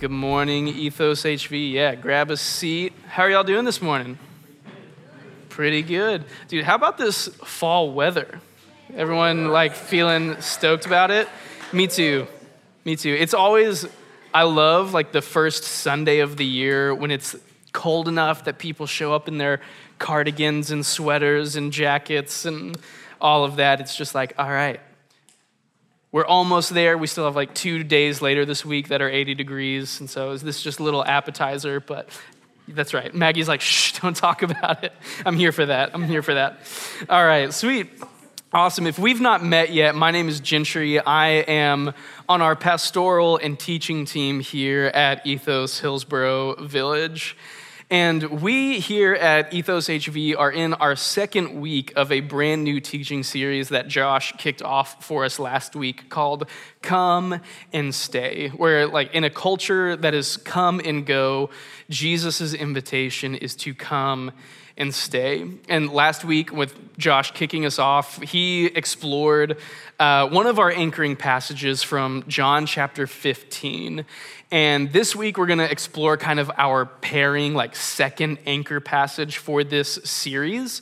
Good morning, Ethos HV. Yeah, grab a seat. How are y'all doing this morning? Pretty good. Dude, how about this fall weather? Everyone like feeling stoked about it? Me too. Me too. It's always, I love like the first Sunday of the year when it's cold enough that people show up in their cardigans and sweaters and jackets and all of that. It's just like, all right, we're almost there. We still have like two days later this week that are 80 degrees. And so is this just a little appetizer? But that's right. Maggie's like, shh, don't talk about it. I'm here for that. I'm here for that. All right, sweet. Awesome. If we've not met yet, my name is Gentry. I am on our pastoral and teaching team here at Ethos Hillsboro Village. And we here at Ethos HV are in our second week of a brand new teaching series that Josh kicked off for us last week called Come and Stay, where, like, in a culture that is come and go, Jesus' invitation is to come and stay. And last week, with Josh kicking us off, he explored uh, one of our anchoring passages from John chapter 15. And this week, we're going to explore kind of our pairing, like second anchor passage for this series.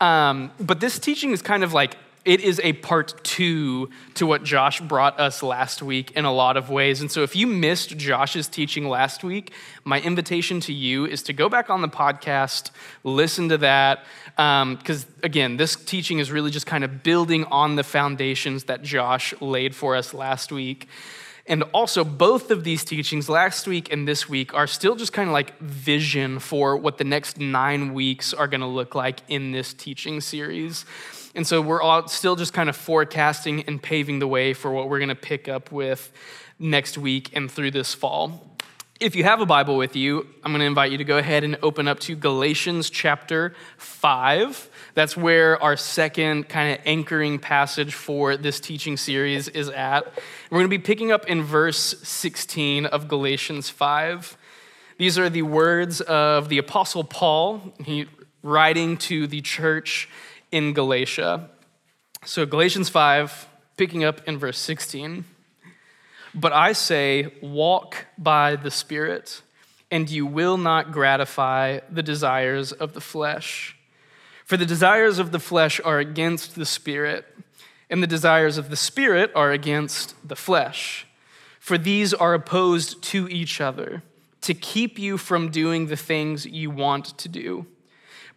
Um, but this teaching is kind of like it is a part two to what Josh brought us last week in a lot of ways. And so, if you missed Josh's teaching last week, my invitation to you is to go back on the podcast, listen to that. Because um, again, this teaching is really just kind of building on the foundations that Josh laid for us last week. And also, both of these teachings, last week and this week, are still just kind of like vision for what the next nine weeks are going to look like in this teaching series. And so we're all still just kind of forecasting and paving the way for what we're going to pick up with next week and through this fall. If you have a Bible with you, I'm going to invite you to go ahead and open up to Galatians chapter 5. That's where our second kind of anchoring passage for this teaching series is at. We're going to be picking up in verse 16 of Galatians 5. These are the words of the Apostle Paul, he writing to the church in Galatia. So, Galatians 5, picking up in verse 16. But I say, walk by the Spirit, and you will not gratify the desires of the flesh. For the desires of the flesh are against the Spirit, and the desires of the Spirit are against the flesh. For these are opposed to each other to keep you from doing the things you want to do.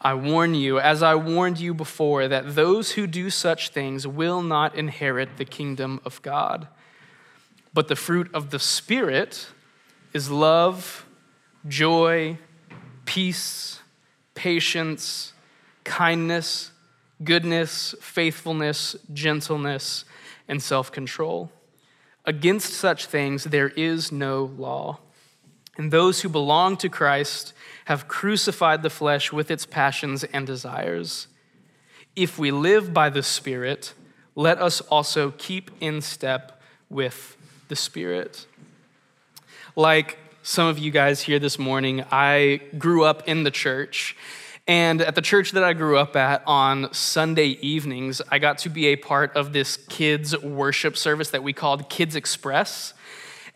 I warn you, as I warned you before, that those who do such things will not inherit the kingdom of God. But the fruit of the Spirit is love, joy, peace, patience, kindness, goodness, faithfulness, gentleness, and self control. Against such things there is no law. And those who belong to Christ have crucified the flesh with its passions and desires. If we live by the Spirit, let us also keep in step with the Spirit. Like some of you guys here this morning, I grew up in the church. And at the church that I grew up at on Sunday evenings, I got to be a part of this kids' worship service that we called Kids Express.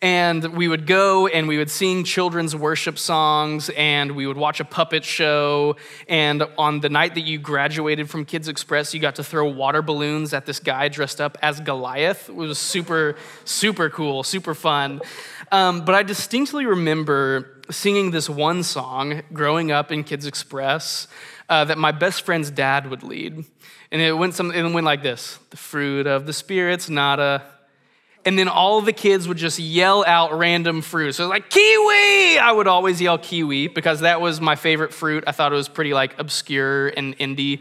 And we would go and we would sing children's worship songs and we would watch a puppet show. And on the night that you graduated from Kids Express, you got to throw water balloons at this guy dressed up as Goliath. It was super, super cool, super fun. Um, but I distinctly remember singing this one song growing up in Kids Express uh, that my best friend's dad would lead. And it went, some, it went like this The fruit of the Spirit's not a and then all the kids would just yell out random fruit. So like kiwi, I would always yell kiwi because that was my favorite fruit. I thought it was pretty like obscure and indie,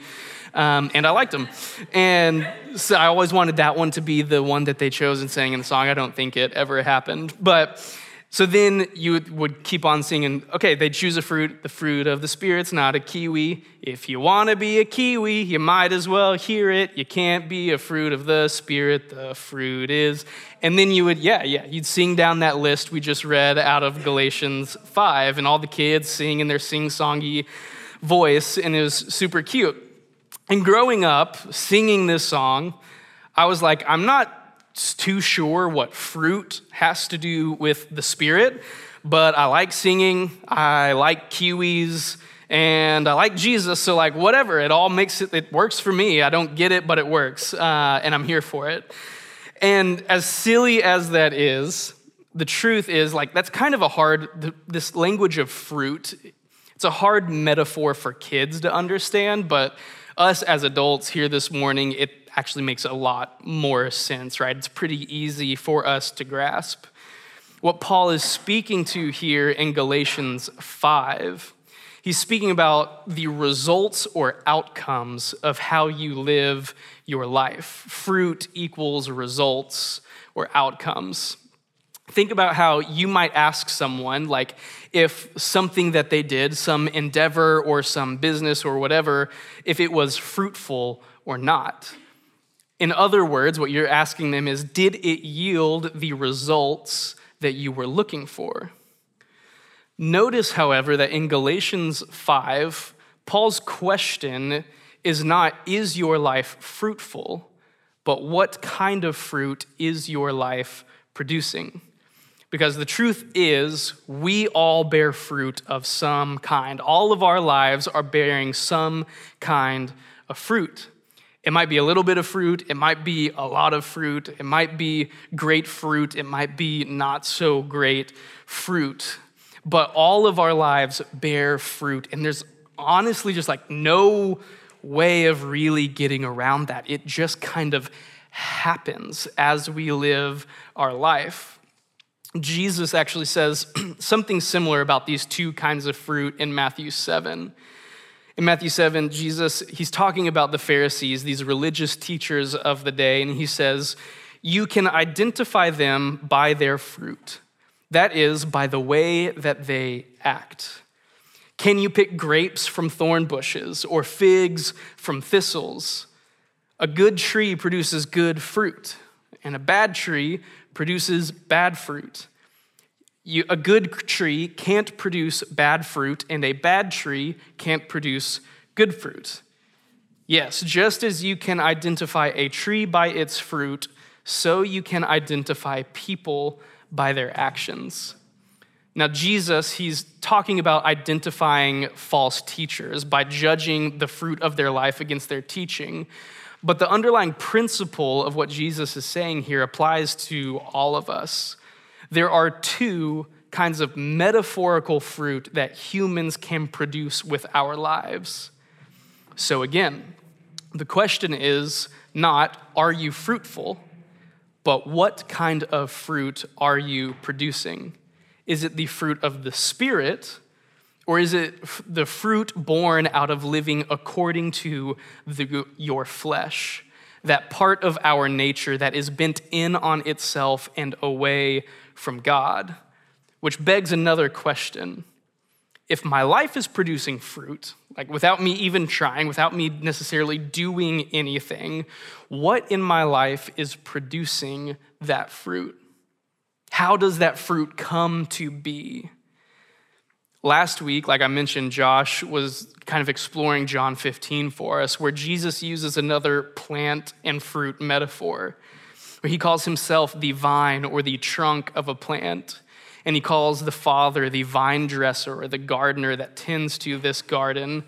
um, and I liked them. And so I always wanted that one to be the one that they chose and sang in the song. I don't think it ever happened, but So then you would keep on singing, okay, they choose a fruit. The fruit of the Spirit's not a kiwi. If you want to be a kiwi, you might as well hear it. You can't be a fruit of the Spirit. The fruit is. And then you would, yeah, yeah, you'd sing down that list we just read out of Galatians 5, and all the kids sing in their sing songy voice, and it was super cute. And growing up, singing this song, I was like, I'm not too sure what fruit has to do with the Spirit, but I like singing, I like kiwis, and I like Jesus, so like whatever, it all makes it, it works for me. I don't get it, but it works, uh, and I'm here for it. And as silly as that is, the truth is like that's kind of a hard, this language of fruit, it's a hard metaphor for kids to understand, but us as adults here this morning, it actually makes a lot more sense, right? It's pretty easy for us to grasp. What Paul is speaking to here in Galatians 5, he's speaking about the results or outcomes of how you live your life. Fruit equals results or outcomes. Think about how you might ask someone, like, if something that they did, some endeavor or some business or whatever, if it was fruitful or not. In other words, what you're asking them is Did it yield the results that you were looking for? Notice, however, that in Galatians 5, Paul's question is not, Is your life fruitful? but what kind of fruit is your life producing? Because the truth is, we all bear fruit of some kind. All of our lives are bearing some kind of fruit. It might be a little bit of fruit, it might be a lot of fruit, it might be great fruit, it might be not so great fruit. But all of our lives bear fruit, and there's honestly just like no way of really getting around that. It just kind of happens as we live our life. Jesus actually says something similar about these two kinds of fruit in Matthew 7. In Matthew 7, Jesus, he's talking about the Pharisees, these religious teachers of the day, and he says, You can identify them by their fruit. That is, by the way that they act. Can you pick grapes from thorn bushes or figs from thistles? A good tree produces good fruit, and a bad tree produces bad fruit. You, a good tree can't produce bad fruit, and a bad tree can't produce good fruit. Yes, just as you can identify a tree by its fruit, so you can identify people by their actions. Now, Jesus, he's talking about identifying false teachers by judging the fruit of their life against their teaching. But the underlying principle of what Jesus is saying here applies to all of us there are two kinds of metaphorical fruit that humans can produce with our lives. So, again, the question is not, are you fruitful, but what kind of fruit are you producing? Is it the fruit of the Spirit, or is it the fruit born out of living according to the, your flesh? That part of our nature that is bent in on itself and away from God, which begs another question. If my life is producing fruit, like without me even trying, without me necessarily doing anything, what in my life is producing that fruit? How does that fruit come to be? Last week, like I mentioned, Josh was kind of exploring John 15 for us, where Jesus uses another plant and fruit metaphor he calls himself the vine or the trunk of a plant. And he calls the Father the vine dresser or the gardener that tends to this garden.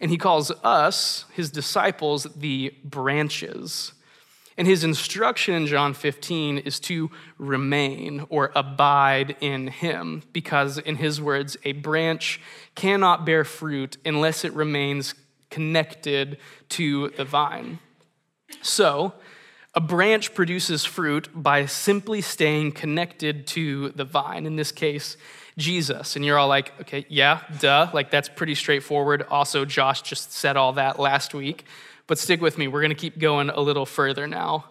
And he calls us, his disciples, the branches. And his instruction in John 15 is to remain or abide in him, because, in his words, a branch cannot bear fruit unless it remains connected to the vine. So, a branch produces fruit by simply staying connected to the vine, in this case, Jesus. And you're all like, okay, yeah, duh, like that's pretty straightforward. Also, Josh just said all that last week. But stick with me, we're gonna keep going a little further now.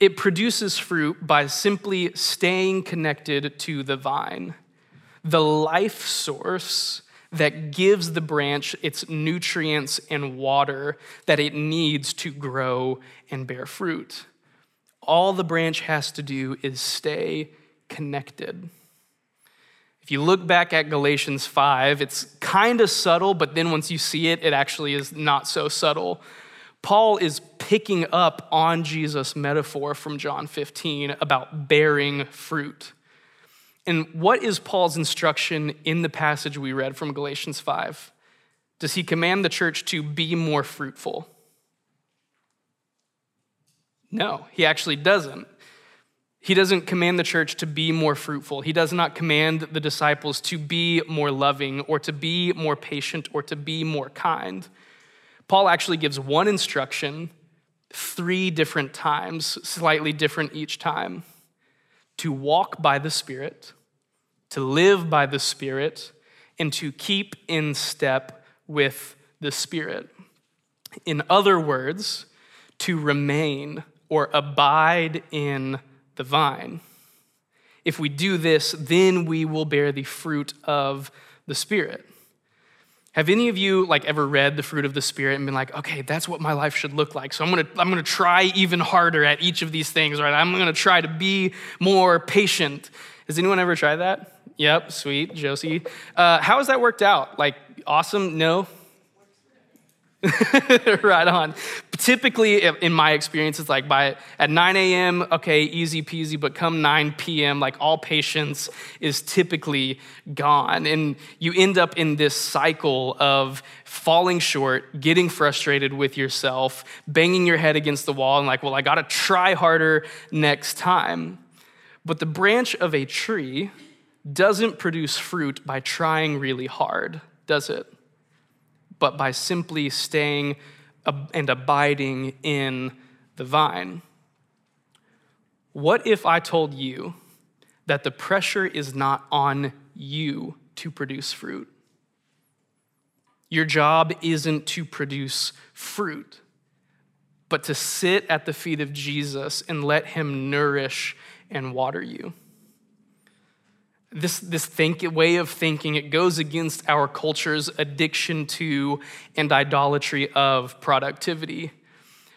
It produces fruit by simply staying connected to the vine, the life source that gives the branch its nutrients and water that it needs to grow and bear fruit. All the branch has to do is stay connected. If you look back at Galatians 5, it's kind of subtle, but then once you see it, it actually is not so subtle. Paul is picking up on Jesus' metaphor from John 15 about bearing fruit. And what is Paul's instruction in the passage we read from Galatians 5? Does he command the church to be more fruitful? No, he actually doesn't. He doesn't command the church to be more fruitful. He does not command the disciples to be more loving or to be more patient or to be more kind. Paul actually gives one instruction three different times, slightly different each time to walk by the Spirit, to live by the Spirit, and to keep in step with the Spirit. In other words, to remain or abide in the vine. If we do this, then we will bear the fruit of the Spirit. Have any of you like ever read the fruit of the spirit and been like, okay, that's what my life should look like. So I'm gonna I'm gonna try even harder at each of these things, right? I'm gonna try to be more patient. Has anyone ever tried that? Yep, sweet, Josie. Uh, how has that worked out? Like, awesome? No? right on. Typically, in my experience, it's like by at 9 a.m., okay, easy peasy, but come 9 p.m., like all patience is typically gone. And you end up in this cycle of falling short, getting frustrated with yourself, banging your head against the wall, and like, well, I gotta try harder next time. But the branch of a tree doesn't produce fruit by trying really hard, does it? But by simply staying and abiding in the vine. What if I told you that the pressure is not on you to produce fruit? Your job isn't to produce fruit, but to sit at the feet of Jesus and let him nourish and water you this, this think, way of thinking, it goes against our culture's addiction to and idolatry of productivity.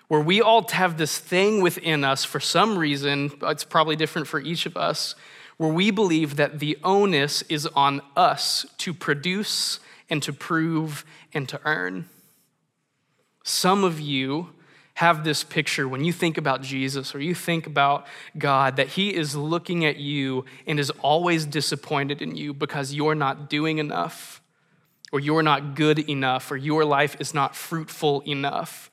Where we all have this thing within us for some reason, it's probably different for each of us, where we believe that the onus is on us to produce and to prove and to earn. Some of you have this picture when you think about Jesus or you think about God that He is looking at you and is always disappointed in you because you're not doing enough, or you're not good enough, or your life is not fruitful enough.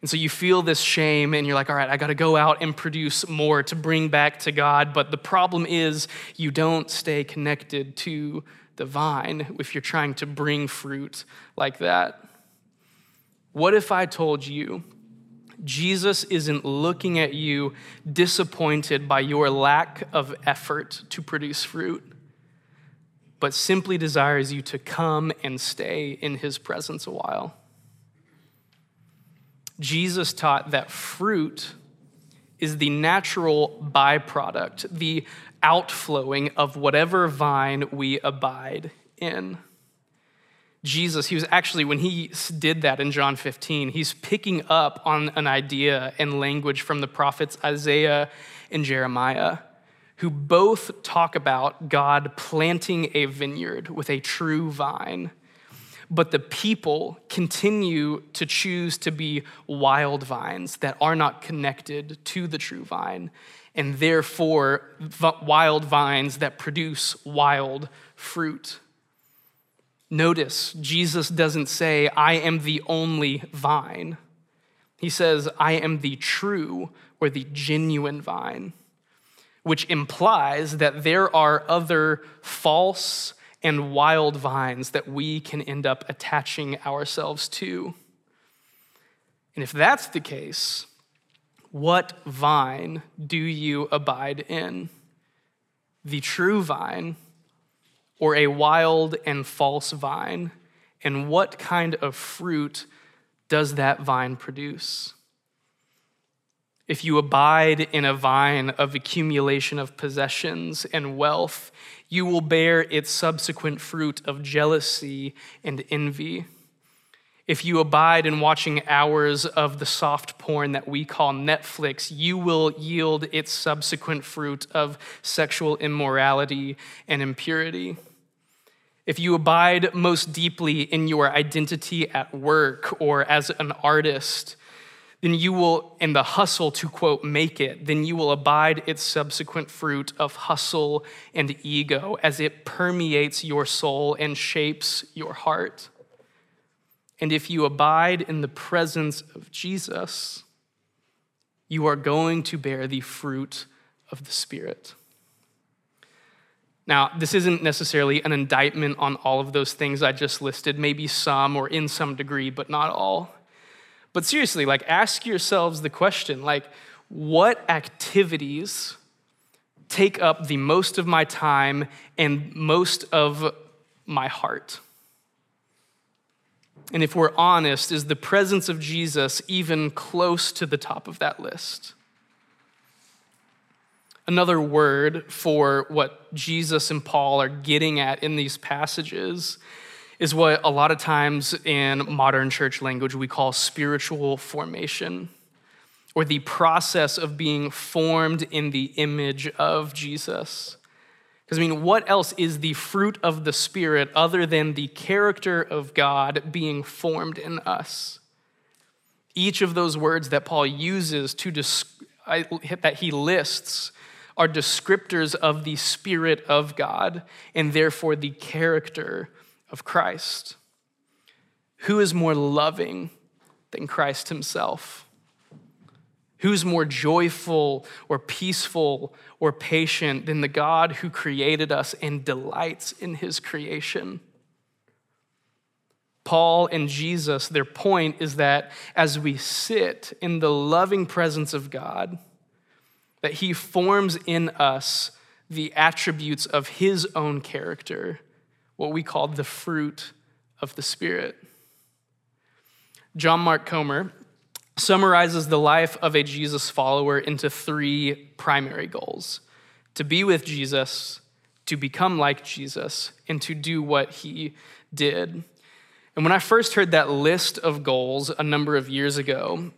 And so you feel this shame and you're like, all right, I got to go out and produce more to bring back to God. But the problem is you don't stay connected to the vine if you're trying to bring fruit like that. What if I told you Jesus isn't looking at you disappointed by your lack of effort to produce fruit, but simply desires you to come and stay in his presence a while. Jesus taught that fruit is the natural byproduct, the outflowing of whatever vine we abide in. Jesus, he was actually, when he did that in John 15, he's picking up on an idea and language from the prophets Isaiah and Jeremiah, who both talk about God planting a vineyard with a true vine. But the people continue to choose to be wild vines that are not connected to the true vine, and therefore wild vines that produce wild fruit. Notice, Jesus doesn't say, I am the only vine. He says, I am the true or the genuine vine, which implies that there are other false and wild vines that we can end up attaching ourselves to. And if that's the case, what vine do you abide in? The true vine or a wild and false vine? And what kind of fruit does that vine produce? If you abide in a vine of accumulation of possessions and wealth, you will bear its subsequent fruit of jealousy and envy. If you abide in watching hours of the soft porn that we call Netflix, you will yield its subsequent fruit of sexual immorality and impurity. If you abide most deeply in your identity at work or as an artist, then you will, in the hustle to quote, make it, then you will abide its subsequent fruit of hustle and ego as it permeates your soul and shapes your heart. And if you abide in the presence of Jesus, you are going to bear the fruit of the Spirit. Now, this isn't necessarily an indictment on all of those things I just listed, maybe some or in some degree, but not all. But seriously, like ask yourselves the question like, what activities take up the most of my time and most of my heart? And if we're honest, is the presence of Jesus even close to the top of that list? Another word for what Jesus and Paul are getting at in these passages is what a lot of times in modern church language we call spiritual formation, or the process of being formed in the image of Jesus. Because, I mean, what else is the fruit of the Spirit other than the character of God being formed in us? Each of those words that Paul uses to that he lists are descriptors of the Spirit of God and therefore the character of Christ. Who is more loving than Christ himself? Who's more joyful or peaceful or patient than the God who created us and delights in his creation? Paul and Jesus, their point is that as we sit in the loving presence of God, that he forms in us the attributes of his own character what we call the fruit of the Spirit. John Mark Comer summarizes the life of a Jesus follower into three primary goals to be with Jesus, to become like Jesus, and to do what he did. And when I first heard that list of goals a number of years ago,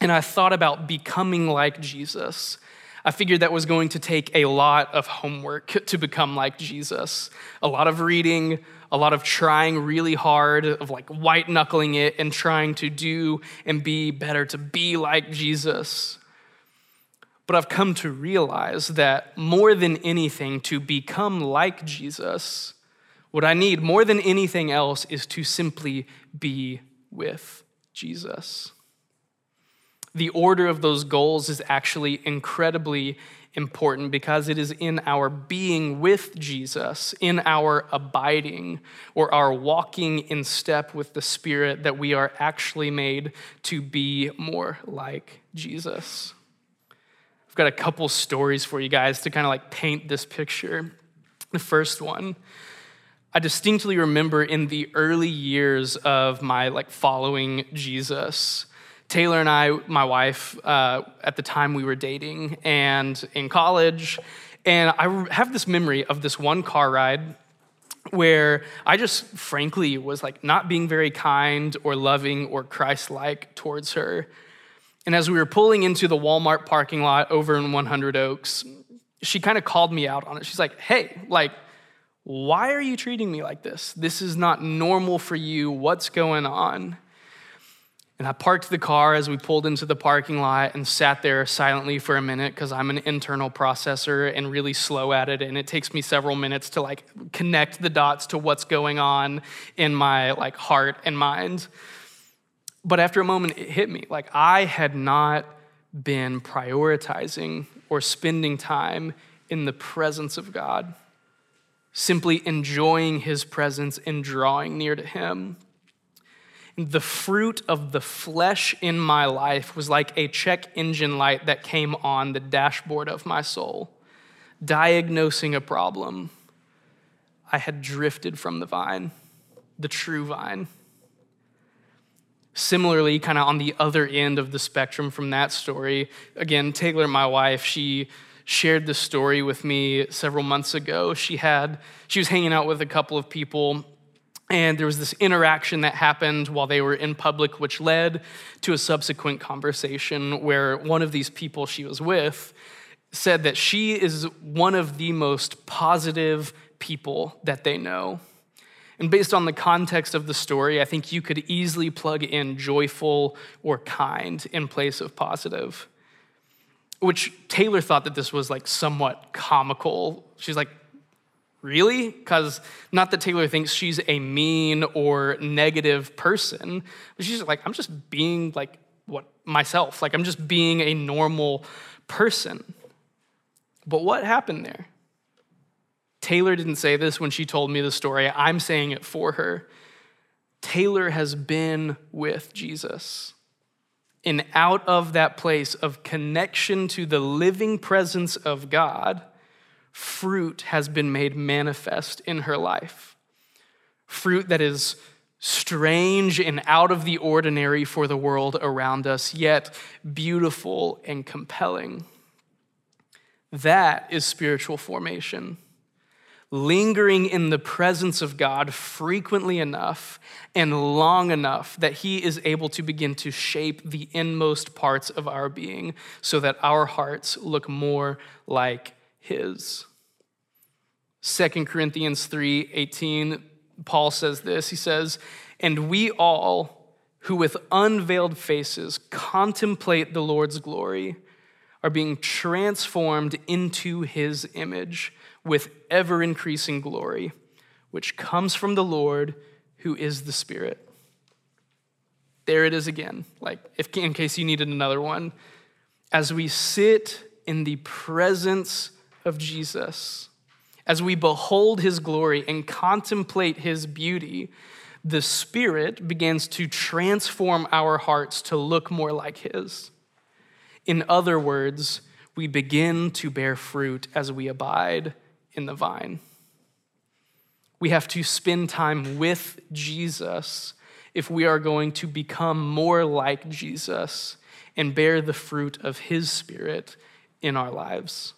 and I thought about becoming like Jesus, I figured that was going to take a lot of homework to become like Jesus. A lot of reading, a lot of trying really hard, of like white knuckling it and trying to do and be better, to be like Jesus. But I've come to realize that more than anything, to become like Jesus, what I need more than anything else is to simply be with Jesus the order of those goals is actually incredibly important because it is in our being with Jesus, in our abiding, or our walking in step with the Spirit, that we are actually made to be more like Jesus. I've got a couple stories for you guys to kind of like paint this picture. The first one, I distinctly remember in the early years of my like following Jesus. Taylor and I, my wife, uh, at the time we were dating and in college, and I have this memory of this one car ride where I just frankly was like not being very kind or loving or Christ like towards her. And as we were pulling into the Walmart parking lot over in 100 Oaks, she kind of called me out on it. She's like, hey, like, why are you treating me like this? This is not normal for you. What's going on? And I parked the car as we pulled into the parking lot and sat there silently for a minute because I'm an internal processor and really slow at it. And it takes me several minutes to like connect the dots to what's going on in my like heart and mind. But after a moment, it hit me like I had not been prioritizing or spending time in the presence of God, simply enjoying his presence and drawing near to him the fruit of the flesh in my life was like a check engine light that came on the dashboard of my soul, diagnosing a problem. I had drifted from the vine, the true vine. Similarly, kind of on the other end of the spectrum from that story, again, Taylor, my wife, she shared this story with me several months ago. She had she was hanging out with a couple of people and there was this interaction that happened while they were in public, which led to a subsequent conversation where one of these people she was with said that she is one of the most positive people that they know. And based on the context of the story, I think you could easily plug in joyful or kind in place of positive. Which Taylor thought that this was like somewhat comical. She's like, Really? Because not that Taylor thinks she's a mean or negative person, but she's like, I'm just being like what myself, like I'm just being a normal person. But what happened there? Taylor didn't say this when she told me the story. I'm saying it for her. Taylor has been with Jesus. And out of that place of connection to the living presence of God, fruit has been made manifest in her life. Fruit that is strange and out of the ordinary for the world around us, yet beautiful and compelling. That is spiritual formation. Lingering in the presence of God frequently enough and long enough that He is able to begin to shape the inmost parts of our being so that our hearts look more like his. 2 Corinthians 3 18, Paul says this. He says, And we all who with unveiled faces contemplate the Lord's glory are being transformed into his image with ever increasing glory, which comes from the Lord who is the Spirit. There it is again, like if, in case you needed another one. As we sit in the presence of Jesus, as we behold his glory and contemplate his beauty, the Spirit begins to transform our hearts to look more like his. In other words, we begin to bear fruit as we abide in the vine. We have to spend time with Jesus if we are going to become more like Jesus and bear the fruit of his Spirit in our lives.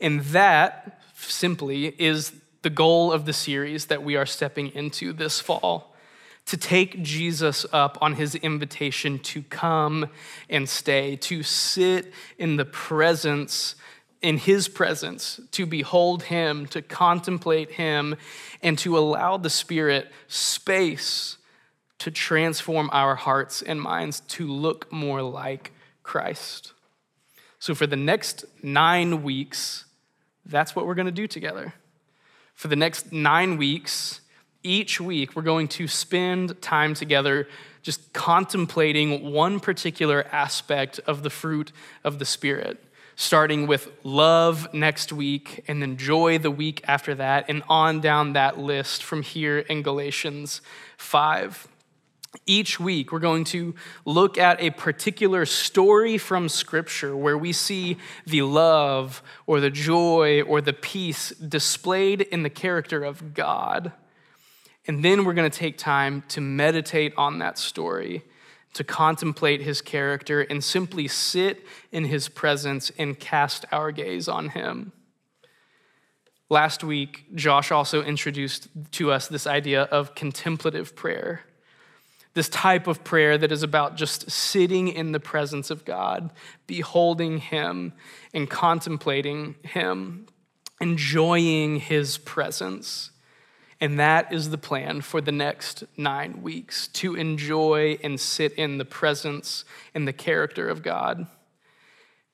And that simply is the goal of the series that we are stepping into this fall to take Jesus up on his invitation to come and stay, to sit in the presence, in his presence, to behold him, to contemplate him, and to allow the Spirit space to transform our hearts and minds to look more like Christ. So, for the next nine weeks, that's what we're going to do together. For the next nine weeks, each week, we're going to spend time together just contemplating one particular aspect of the fruit of the Spirit, starting with love next week, and then joy the week after that, and on down that list from here in Galatians 5. Each week, we're going to look at a particular story from Scripture where we see the love or the joy or the peace displayed in the character of God. And then we're going to take time to meditate on that story, to contemplate his character, and simply sit in his presence and cast our gaze on him. Last week, Josh also introduced to us this idea of contemplative prayer this type of prayer that is about just sitting in the presence of God, beholding Him and contemplating Him, enjoying His presence. And that is the plan for the next nine weeks to enjoy and sit in the presence and the character of God.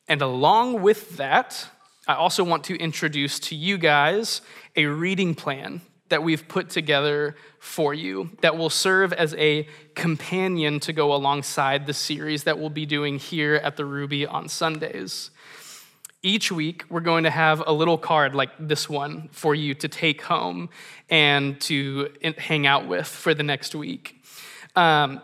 And along with that, I also want to introduce to you guys a reading plan that we've put together for you that will serve as a companion to go alongside the series that we'll be doing here at the Ruby on Sundays. Each week, we're going to have a little card like this one for you to take home and to hang out with for the next week. Um,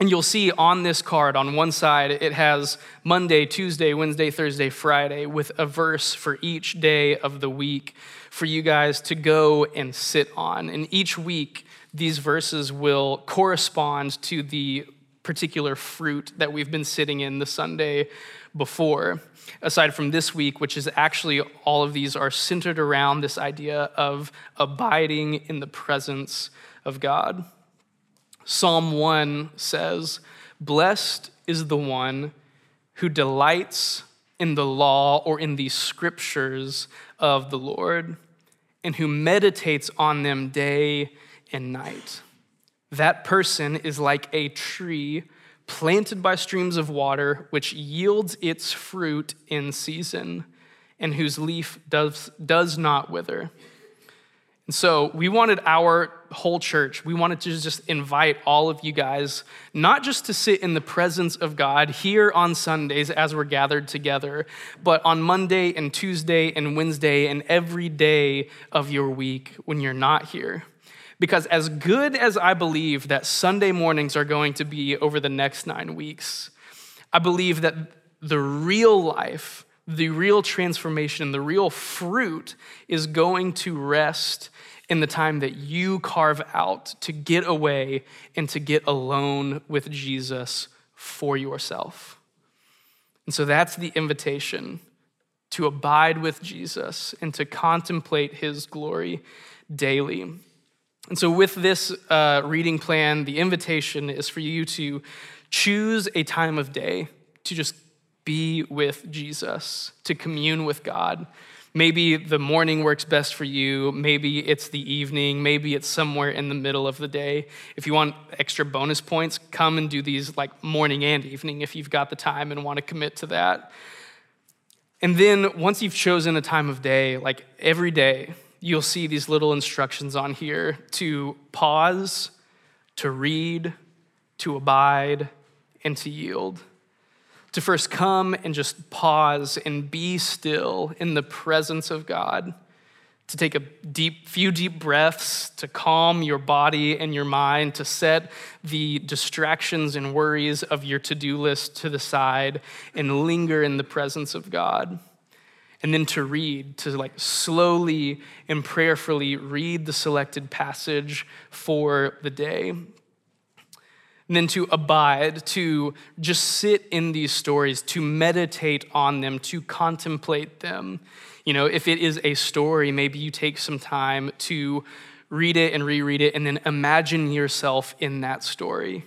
and you'll see on this card, on one side, it has Monday, Tuesday, Wednesday, Thursday, Friday, with a verse for each day of the week for you guys to go and sit on. And each week, these verses will correspond to the particular fruit that we've been sitting in the Sunday before. Aside from this week, which is actually all of these are centered around this idea of abiding in the presence of God. Psalm 1 says, Blessed is the one who delights in the law or in the scriptures of the Lord and who meditates on them day and night. That person is like a tree planted by streams of water, which yields its fruit in season, and whose leaf does, does not wither. And so we wanted our whole church, we wanted to just invite all of you guys, not just to sit in the presence of God here on Sundays as we're gathered together, but on Monday and Tuesday and Wednesday and every day of your week when you're not here. Because as good as I believe that Sunday mornings are going to be over the next nine weeks, I believe that the real life, the real transformation, the real fruit is going to rest in the time that you carve out to get away and to get alone with Jesus for yourself. And so that's the invitation to abide with Jesus and to contemplate his glory daily. And so, with this uh, reading plan, the invitation is for you to choose a time of day to just be with Jesus, to commune with God. Maybe the morning works best for you. Maybe it's the evening. Maybe it's somewhere in the middle of the day. If you want extra bonus points, come and do these like morning and evening if you've got the time and want to commit to that. And then once you've chosen a time of day, like every day, you'll see these little instructions on here to pause, to read, to abide, and to yield to first come and just pause and be still in the presence of God, to take a deep, few deep breaths, to calm your body and your mind, to set the distractions and worries of your to do list to the side and linger in the presence of God. And then to read, to like slowly and prayerfully read the selected passage for the day and then to abide, to just sit in these stories, to meditate on them, to contemplate them. You know, if it is a story, maybe you take some time to read it and reread it and then imagine yourself in that story.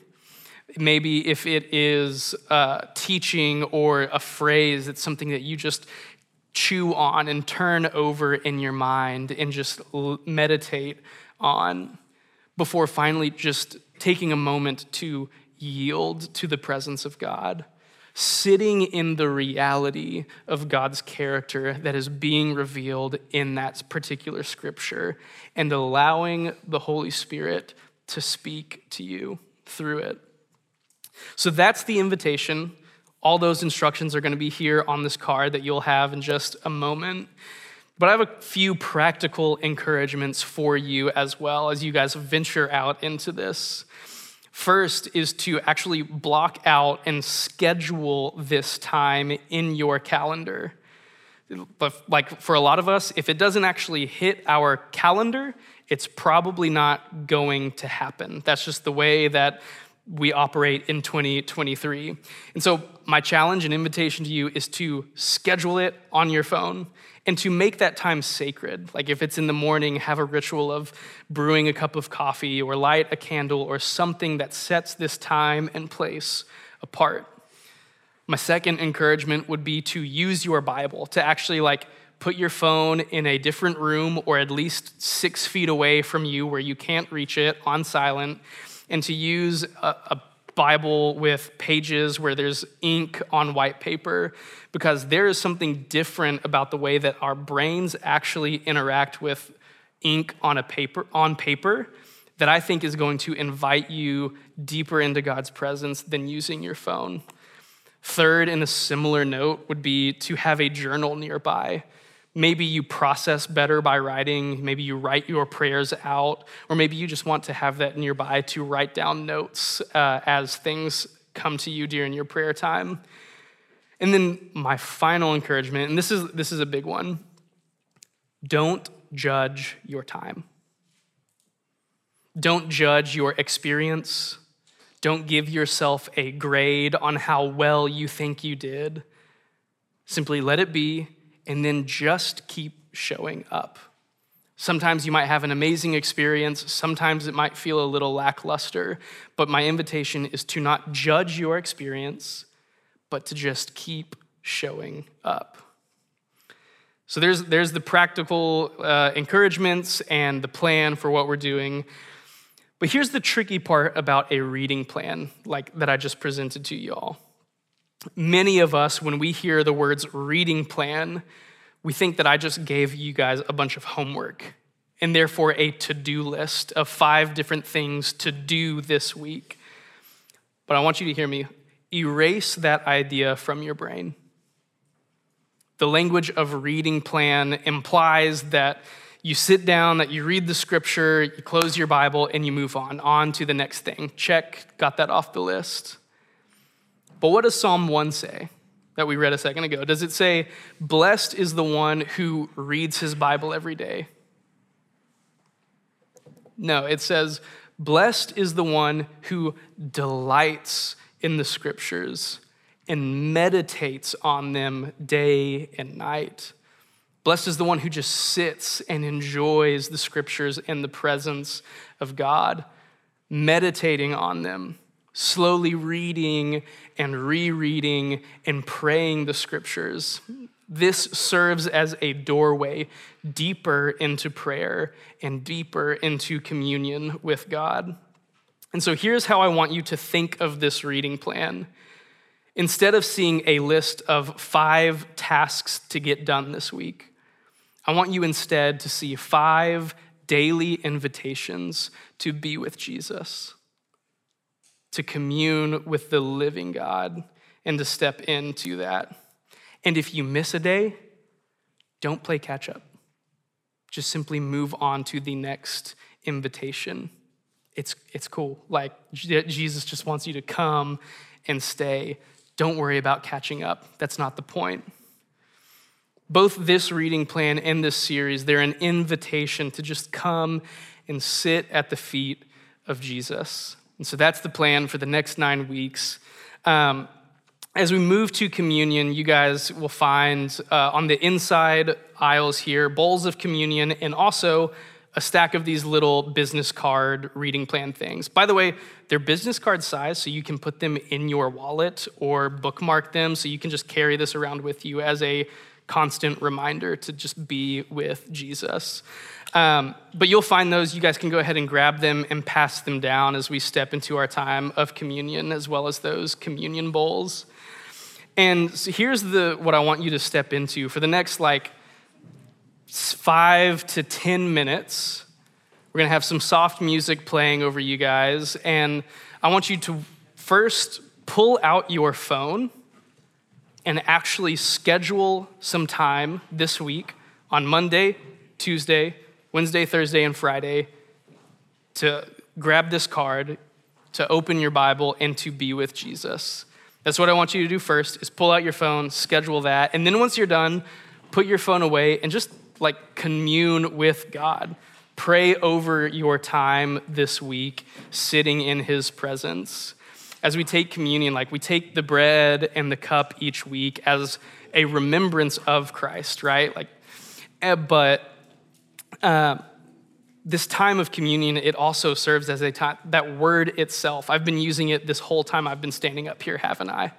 Maybe if it is uh, teaching or a phrase, it's something that you just chew on and turn over in your mind and just meditate on before finally just taking a moment to yield to the presence of God, sitting in the reality of God's character that is being revealed in that particular scripture, and allowing the Holy Spirit to speak to you through it. So that's the invitation. All those instructions are going to be here on this card that you'll have in just a moment. But I have a few practical encouragements for you as well as you guys venture out into this. First is to actually block out and schedule this time in your calendar. But like for a lot of us, if it doesn't actually hit our calendar, it's probably not going to happen. That's just the way that we operate in 2023. And so, my challenge and invitation to you is to schedule it on your phone and to make that time sacred. Like if it's in the morning, have a ritual of brewing a cup of coffee or light a candle or something that sets this time and place apart. My second encouragement would be to use your Bible, to actually like put your phone in a different room or at least six feet away from you where you can't reach it on silent, and to use a, a Bible with pages where there's ink on white paper because there is something different about the way that our brains actually interact with ink on a paper on paper that I think is going to invite you deeper into God's presence than using your phone. Third, in a similar note, would be to have a journal nearby Maybe you process better by writing. Maybe you write your prayers out. Or maybe you just want to have that nearby to write down notes uh, as things come to you during your prayer time. And then my final encouragement, and this is, this is a big one don't judge your time. Don't judge your experience. Don't give yourself a grade on how well you think you did. Simply let it be and then just keep showing up. Sometimes you might have an amazing experience, sometimes it might feel a little lackluster, but my invitation is to not judge your experience, but to just keep showing up. So there's, there's the practical uh, encouragements and the plan for what we're doing. But here's the tricky part about a reading plan, like that I just presented to you all. Many of us, when we hear the words reading plan, we think that I just gave you guys a bunch of homework and therefore a to do list of five different things to do this week. But I want you to hear me erase that idea from your brain. The language of reading plan implies that you sit down, that you read the scripture, you close your Bible, and you move on, on to the next thing. Check, got that off the list. But what does Psalm 1 say that we read a second ago? Does it say, Blessed is the one who reads his Bible every day? No, it says, Blessed is the one who delights in the scriptures and meditates on them day and night. Blessed is the one who just sits and enjoys the scriptures in the presence of God, meditating on them slowly reading and rereading and praying the scriptures. This serves as a doorway deeper into prayer and deeper into communion with God. And so here's how I want you to think of this reading plan. Instead of seeing a list of five tasks to get done this week, I want you instead to see five daily invitations to be with Jesus to commune with the living God and to step into that. And if you miss a day, don't play catch up. Just simply move on to the next invitation. It's, it's cool. Like, Jesus just wants you to come and stay. Don't worry about catching up. That's not the point. Both this reading plan and this series, they're an invitation to just come and sit at the feet of Jesus. And so that's the plan for the next nine weeks. Um, as we move to communion, you guys will find uh, on the inside aisles here bowls of communion and also a stack of these little business card reading plan things. By the way, they're business card size, so you can put them in your wallet or bookmark them, so you can just carry this around with you as a constant reminder to just be with Jesus. Um, but you'll find those. You guys can go ahead and grab them and pass them down as we step into our time of communion, as well as those communion bowls. And so here's the what I want you to step into for the next like five to ten minutes. We're gonna have some soft music playing over you guys, and I want you to first pull out your phone and actually schedule some time this week on Monday, Tuesday, Wednesday, Thursday, and Friday to grab this card, to open your Bible, and to be with Jesus. That's what I want you to do first is pull out your phone, schedule that, and then once you're done, put your phone away and just like commune with God. Pray over your time this week sitting in his presence. As we take communion, like we take the bread and the cup each week as a remembrance of Christ, right? Like eh, but uh, this time of communion, it also serves as a time, that word itself, I've been using it this whole time I've been standing up here, haven't I?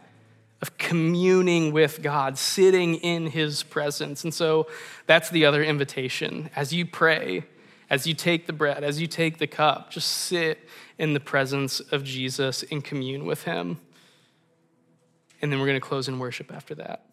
Of communing with God, sitting in his presence. And so that's the other invitation. As you pray, as you take the bread, as you take the cup, just sit in the presence of Jesus and commune with him. And then we're going to close in worship after that.